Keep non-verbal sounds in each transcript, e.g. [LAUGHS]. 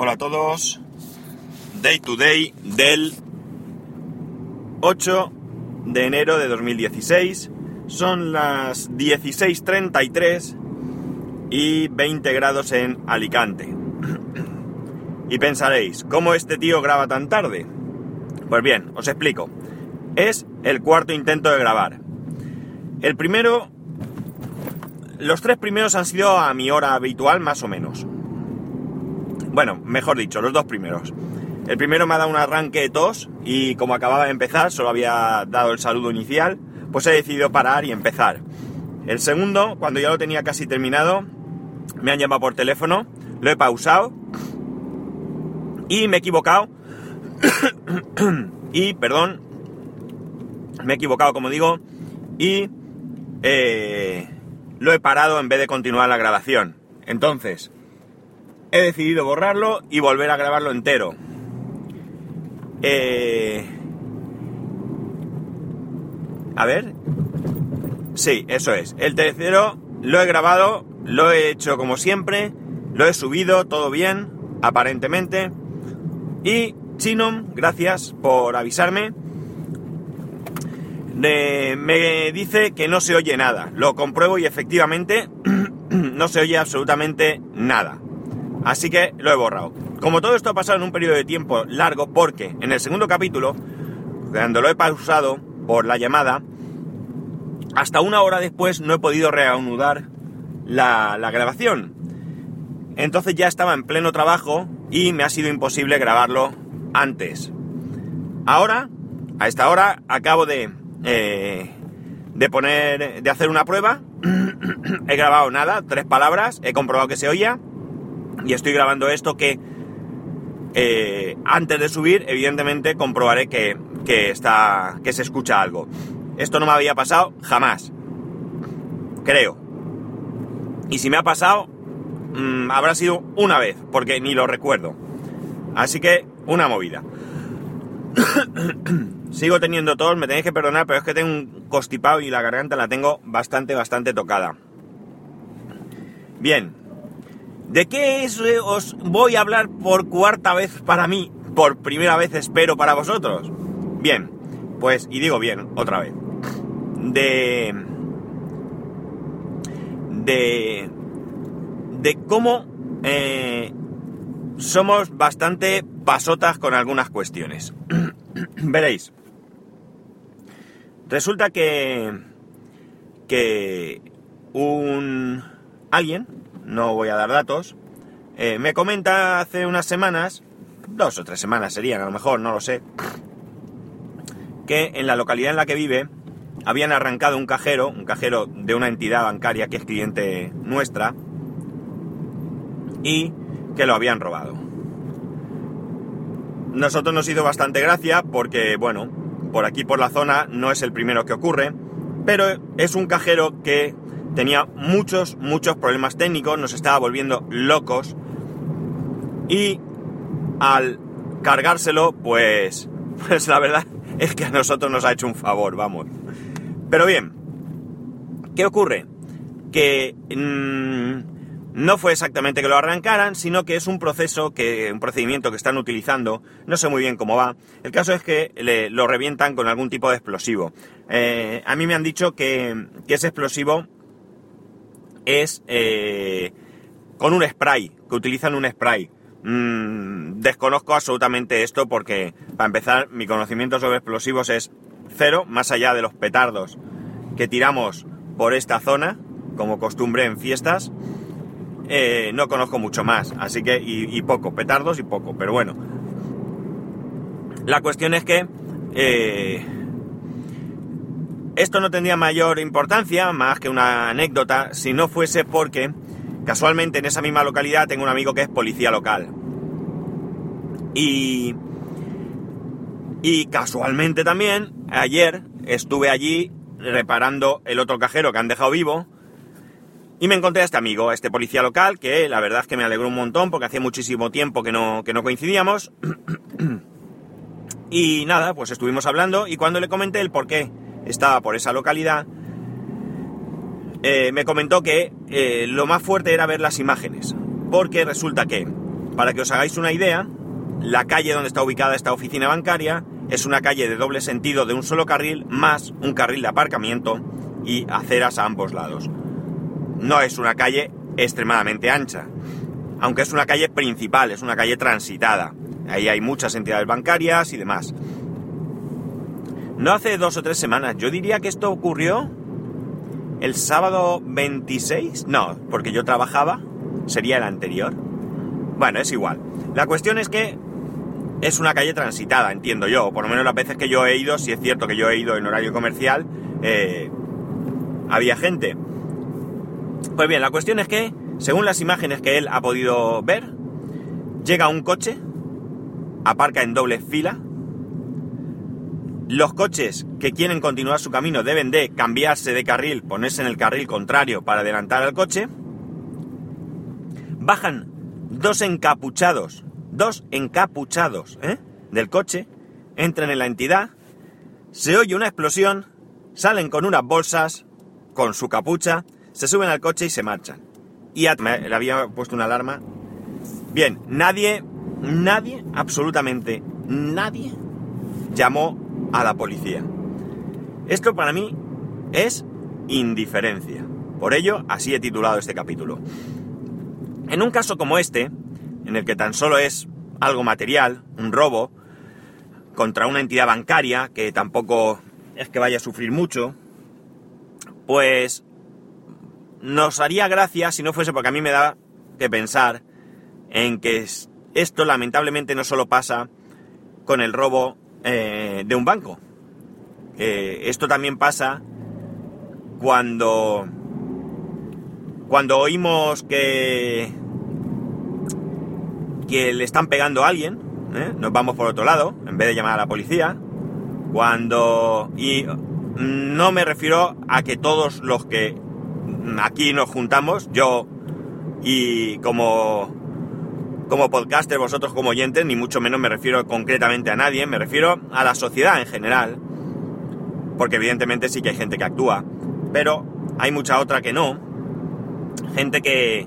Hola a todos. Day to day del 8 de enero de 2016. Son las 16.33 y 20 grados en Alicante. Y pensaréis, ¿cómo este tío graba tan tarde? Pues bien, os explico. Es el cuarto intento de grabar. El primero... Los tres primeros han sido a mi hora habitual, más o menos. Bueno, mejor dicho, los dos primeros. El primero me ha dado un arranque de tos y como acababa de empezar, solo había dado el saludo inicial, pues he decidido parar y empezar. El segundo, cuando ya lo tenía casi terminado, me han llamado por teléfono, lo he pausado y me he equivocado. [COUGHS] y, perdón, me he equivocado, como digo, y eh, lo he parado en vez de continuar la grabación. Entonces, he decidido borrarlo y volver a grabarlo entero. Eh, a ver. Sí, eso es. El tercero lo he grabado, lo he hecho como siempre, lo he subido, todo bien, aparentemente. Y Chinom, gracias por avisarme. me dice que no se oye nada. Lo compruebo y efectivamente [CLEARS THROAT] no se oye absolutamente nada. Así que lo he borrado. Como todo esto ha pasado en un periodo de tiempo largo, porque en el segundo capítulo, cuando lo he pausado por la llamada, hasta una hora después no he podido reanudar la, grabación. Entonces ya estaba en pleno trabajo y me ha sido imposible grabarlo antes. Ahora, a esta hora, acabo de, eh, de poner, de hacer una prueba. [CLEARS THROAT] he grabado nada, tres palabras, he comprobado que se oía y estoy grabando esto que eh, antes de subir, evidentemente comprobaré que, está, que se escucha algo. Esto no me había pasado jamás. Creo. Y si me ha pasado, mm, habrá sido una vez, porque ni lo recuerdo. Así que, una movida. [COUGHS] Sigo teniendo tos, me tenéis que perdonar, pero es que tengo un constipado y la garganta la tengo bastante, bastante tocada. Bien, ¿De qué es, eh, os voy a hablar por cuarta vez para mí? Por primera vez espero para vosotros. Bien, pues, y digo bien, otra vez. De... De... De cómo eh, somos bastante pasotas con algunas cuestiones. [CLEARS THROAT] Veréis. Resulta que... Que... Un... Alguien no voy a dar datos, eh, me comenta hace unas semanas, dos o tres semanas serían a lo mejor, no lo sé, que en la localidad en la que vive habían arrancado un cajero, un cajero de una entidad bancaria que es cliente nuestra, y que lo habían robado. Nosotros nos hizo bastante gracia porque, bueno, por aquí por la zona no es el primero que ocurre, pero es un cajero que tenía muchos, muchos problemas técnicos, nos estaba volviendo locos y al cargárselo, pues, [LAUGHS] pues la verdad es que a nosotros nos ha hecho un favor, vamos. Pero bien, ¿qué ocurre? Que mmm, no fue exactamente que lo arrancaran, sino que es un proceso, que, un procedimiento que están utilizando, no sé muy bien cómo va. El caso es que le, lo revientan con algún tipo de explosivo. Eh, a mí me han dicho que, que ese explosivo es eh, con un spray, que utilizan un spray. Mm, desconozco absolutamente esto porque, para empezar, mi conocimiento sobre explosivos es cero, más allá de los petardos que tiramos por esta zona, como costumbre en fiestas. Eh, no conozco mucho más, así que, y, poco, petardos y poco, pero bueno. La cuestión es que eh, esto no tendría mayor importancia, más que una anécdota, si no fuese porque casualmente en esa misma localidad tengo un amigo que es policía local. Y, y casualmente también, ayer estuve allí reparando el otro cajero que han dejado vivo. Y me encontré a este amigo, a este policía local, que la verdad es que me alegró un montón porque hacía muchísimo tiempo que no, que no coincidíamos. [CLEARS THROAT] y nada, pues estuvimos hablando y cuando le comenté el por qué estaba por esa localidad, eh, me comentó que eh, lo más fuerte era ver las imágenes, porque resulta que Para que os hagáis una idea, la calle donde está ubicada esta oficina bancaria es una calle de doble sentido de un solo carril más un carril de aparcamiento y aceras a ambos lados. No es una calle extremadamente ancha, aunque es una calle principal, es una calle transitada. Ahí hay muchas entidades bancarias y demás. No hace dos o tres semanas, yo diría que esto ocurrió el sábado 26, no, porque yo trabajaba, sería el anterior. Bueno, es igual. La cuestión es que es una calle transitada, entiendo yo, por lo menos las veces que yo he ido, si es cierto que yo he ido en horario comercial, eh, había gente. Pues bien, la cuestión es que, según las imágenes que él ha podido ver, llega un coche, aparca en doble fila, los coches que quieren continuar su camino deben de cambiarse de carril, ponerse en el carril contrario para adelantar al coche. Bajan dos encapuchados, dos encapuchados ¿eh? del coche, entran en la entidad, se oye una explosión, salen con unas bolsas, con su capucha, se suben al coche y se marchan. Y le había puesto una alarma. Bien, nadie, nadie, absolutamente nadie llamó a la policía. Esto para mí es indiferencia. Por ello, así he titulado este capítulo. En un caso como este, en el que tan solo es algo material, un robo, contra una entidad bancaria que tampoco es que vaya a sufrir mucho, pues nos haría gracia si no fuese porque a mí me da que pensar en que esto lamentablemente no solo pasa con el robo eh, de un banco. esto también pasa cuando, cuando oímos que, que le están pegando a alguien, ¿eh? nos vamos por otro lado, en vez de llamar a la policía. Cuando... Y no me refiero a que todos los que aquí nos juntamos, yo y como como podcaster, vosotros como oyentes, ni mucho menos me refiero concretamente a nadie, me refiero a la sociedad en general, porque evidentemente sí que hay gente que actúa, pero hay mucha otra que no, gente que,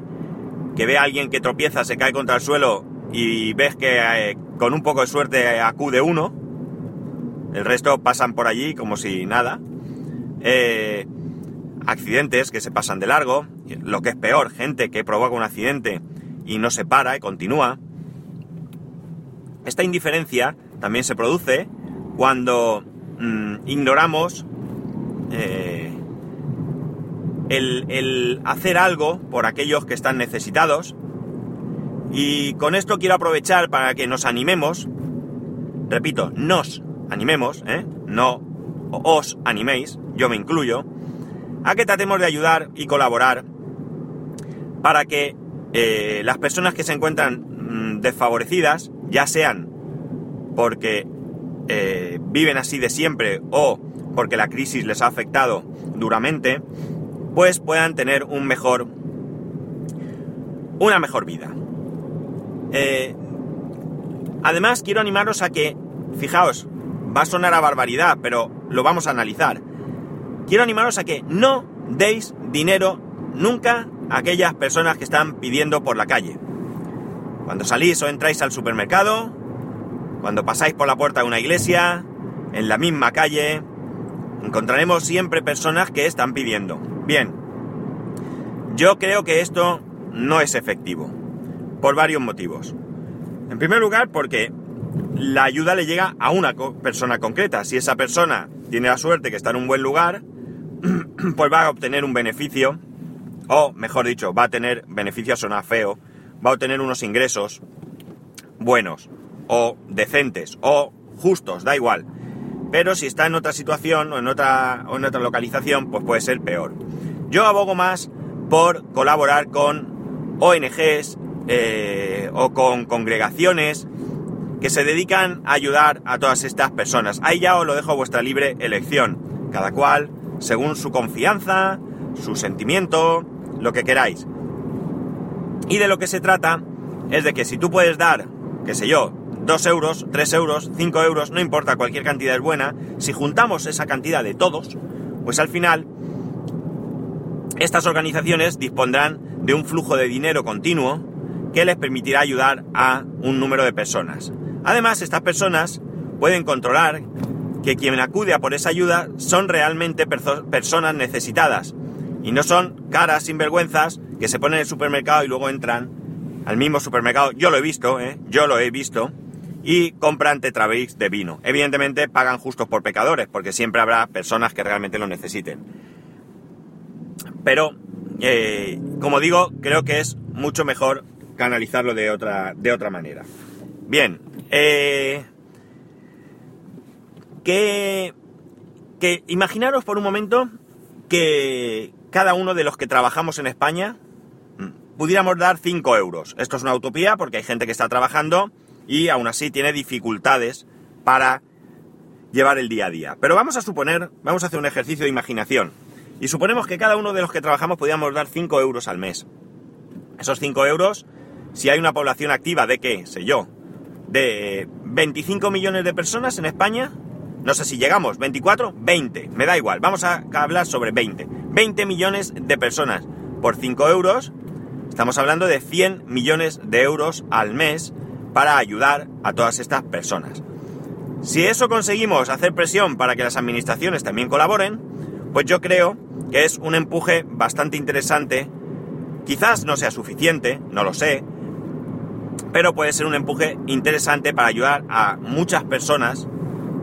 que ve a alguien que tropieza, se cae contra el suelo y ves que eh, con un poco de suerte acude uno, el resto pasan por allí como si nada, eh, accidentes que se pasan de largo, lo que es peor, gente que provoca un accidente y no se para y continúa. Esta indiferencia también se produce cuando mm, ignoramos eh, el, el hacer algo por aquellos que están necesitados. Y con esto quiero aprovechar para que nos animemos, repito, nos animemos, ¿eh? no os animéis, yo me incluyo, a que tratemos de ayudar y colaborar para que eh, las personas que se encuentran mm, desfavorecidas, ya sean porque eh, viven así de siempre o porque la crisis les ha afectado duramente, pues puedan tener un mejor, una mejor vida. Eh, además, quiero animaros a que, fijaos, va a sonar a barbaridad, pero lo vamos a analizar. Quiero animaros a que no deis dinero nunca aquellas personas que están pidiendo por la calle. Cuando salís o entráis al supermercado, cuando pasáis por la puerta de una iglesia, en la misma calle, encontraremos siempre personas que están pidiendo. Bien, yo creo que esto no es efectivo, por varios motivos. En primer lugar, porque la ayuda le llega a una persona concreta. Si esa persona tiene la suerte que está en un buen lugar, [CLEARS THROAT] pues va a obtener un beneficio o mejor dicho, va a tener beneficios, suena feo, va a obtener unos ingresos buenos, o decentes, o justos, da igual. Pero si está en otra situación o en otra, o en otra localización, pues puede ser peor. Yo abogo más por colaborar con ONGs eh, o con congregaciones que se dedican a ayudar a todas estas personas. Ahí ya os lo dejo a vuestra libre elección. Cada cual, según su confianza, su sentimiento, lo que queráis. Y de lo que se trata es de que si tú puedes dar, qué sé yo, 2 euros, 3 euros, 5 euros, no importa, cualquier cantidad es buena, si juntamos esa cantidad de todos, pues al final estas organizaciones dispondrán de un flujo de dinero continuo que les permitirá ayudar a un número de personas. Además, estas personas pueden controlar que quien acude a por esa ayuda son realmente personas necesitadas y no son caras sinvergüenzas que se ponen en el supermercado y luego entran al mismo supermercado. Yo lo he visto, ¿eh? yo lo he visto y compran tetrabricks de vino. Evidentemente pagan justos por pecadores, porque siempre habrá personas que realmente lo necesiten. Pero, eh, como digo, creo que es mucho mejor canalizarlo de otra, de otra manera. Bien, eh, que, que imaginaros por un momento que cada uno de los que trabajamos en España pudiéramos dar 5 euros. Esto es una utopía porque hay gente que está trabajando y aún así tiene dificultades para llevar el día a día. Pero vamos a suponer, vamos a hacer un ejercicio de imaginación. Y suponemos que cada uno de los que trabajamos podíamos dar 5 euros al mes. Esos 5 euros, si hay una población activa de qué, sé yo, de 25 millones de personas en España, no sé si llegamos, 24, 20, me da igual, vamos a hablar sobre 20. 20 millones de personas por 5 euros, estamos hablando de 100 millones de euros al mes para ayudar a todas estas personas. Si eso conseguimos hacer presión para que las administraciones también colaboren, pues yo creo que es un empuje bastante interesante. Quizás no sea suficiente, no lo sé, pero puede ser un empuje interesante para ayudar a muchas personas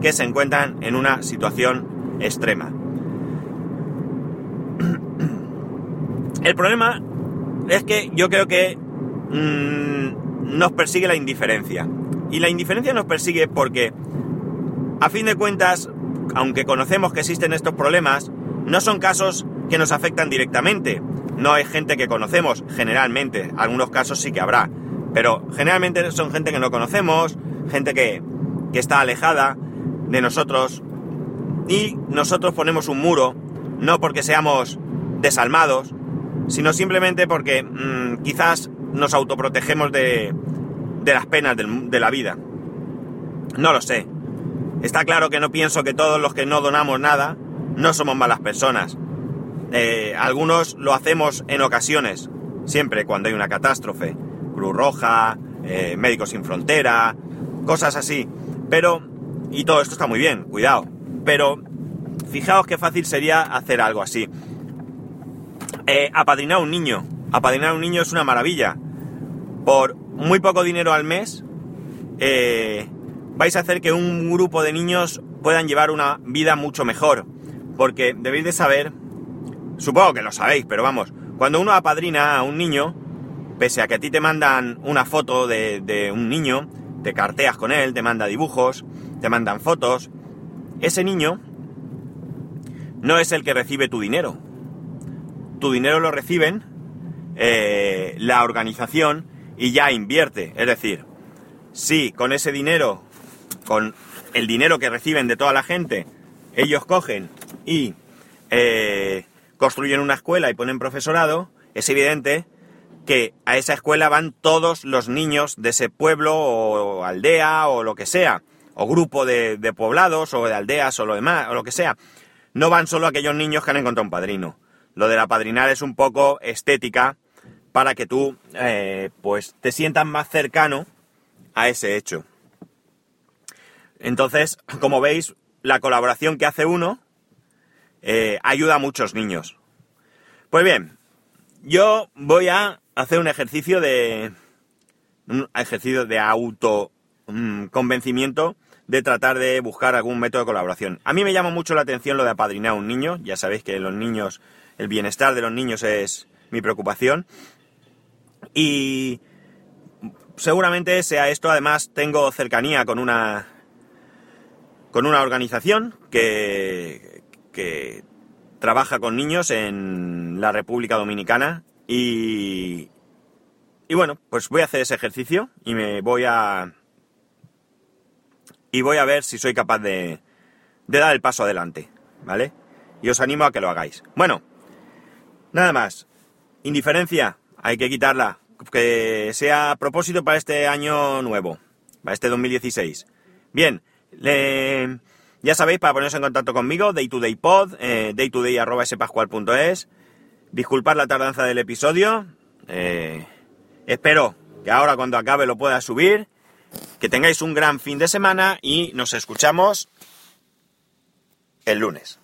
que se encuentran en una situación extrema. El problema es que yo creo que mmm, nos persigue la indiferencia. Y la indiferencia nos persigue porque, a fin de cuentas, aunque conocemos que existen estos problemas, no son casos que nos afectan directamente. No hay gente que conocemos, generalmente. Algunos casos sí que habrá. Pero generalmente son gente que no conocemos, gente que, que está alejada de nosotros. Y nosotros ponemos un muro, no porque seamos desalmados, sino simplemente porque mm, quizás nos autoprotegemos de, de las penas de la vida. No lo sé. Está claro que no pienso que todos los que no donamos nada no somos malas personas. Eh, algunos lo hacemos en ocasiones, siempre cuando hay una catástrofe. Cruz Roja, eh, Médicos Sin Frontera, cosas así. Pero, y todo esto está muy bien, cuidado. Pero, fijaos qué fácil sería hacer algo así. Eh, apadrinar a un niño. Apadrinar a un niño es una maravilla. Por muy poco dinero al mes, eh, vais a hacer que un grupo de niños puedan llevar una vida mucho mejor. Porque debéis de saber, supongo que lo sabéis, pero vamos, cuando uno apadrina a un niño, pese a que a ti te mandan una foto de, de un niño, te carteas con él, te manda dibujos, te mandan fotos, ese niño no es el que recibe tu dinero. Tu dinero lo reciben eh, la organización y ya invierte. Es decir, si con ese dinero, con el dinero que reciben de toda la gente, ellos cogen y eh, construyen una escuela y ponen profesorado, es evidente que a esa escuela van todos los niños de ese pueblo o aldea o lo que sea, o grupo de, de poblados o de aldeas o lo demás, o lo que sea. No van solo aquellos niños que han encontrado un padrino. Lo de la es un poco estética para que tú eh, pues te sientas más cercano a ese hecho. Entonces, como veis, la colaboración que hace uno eh, ayuda a muchos niños. Pues bien, yo voy a hacer un ejercicio de un ejercicio de auto mm, convencimiento de tratar de buscar algún método de colaboración. A mí me llama mucho la atención lo de apadrinar a un niño. Ya sabéis que los niños, el bienestar de los niños es mi preocupación. Y seguramente sea esto, además tengo cercanía con una con una organización que, que trabaja con niños en la República Dominicana y, y bueno, pues voy a hacer ese ejercicio y me voy a y voy a ver si soy capaz de, de dar el paso adelante, ¿vale? Y os animo a que lo hagáis. Bueno, nada más. Indiferencia, hay que quitarla, que sea propósito para este año nuevo, para este 2016. Bien, ya sabéis, para poneros en contacto conmigo, daytodaypod, eh, daytoday.spascual.es. Disculpad la tardanza del episodio. Eh, espero que ahora cuando acabe lo pueda subir. Que tengáis un gran fin de semana y nos escuchamos el lunes.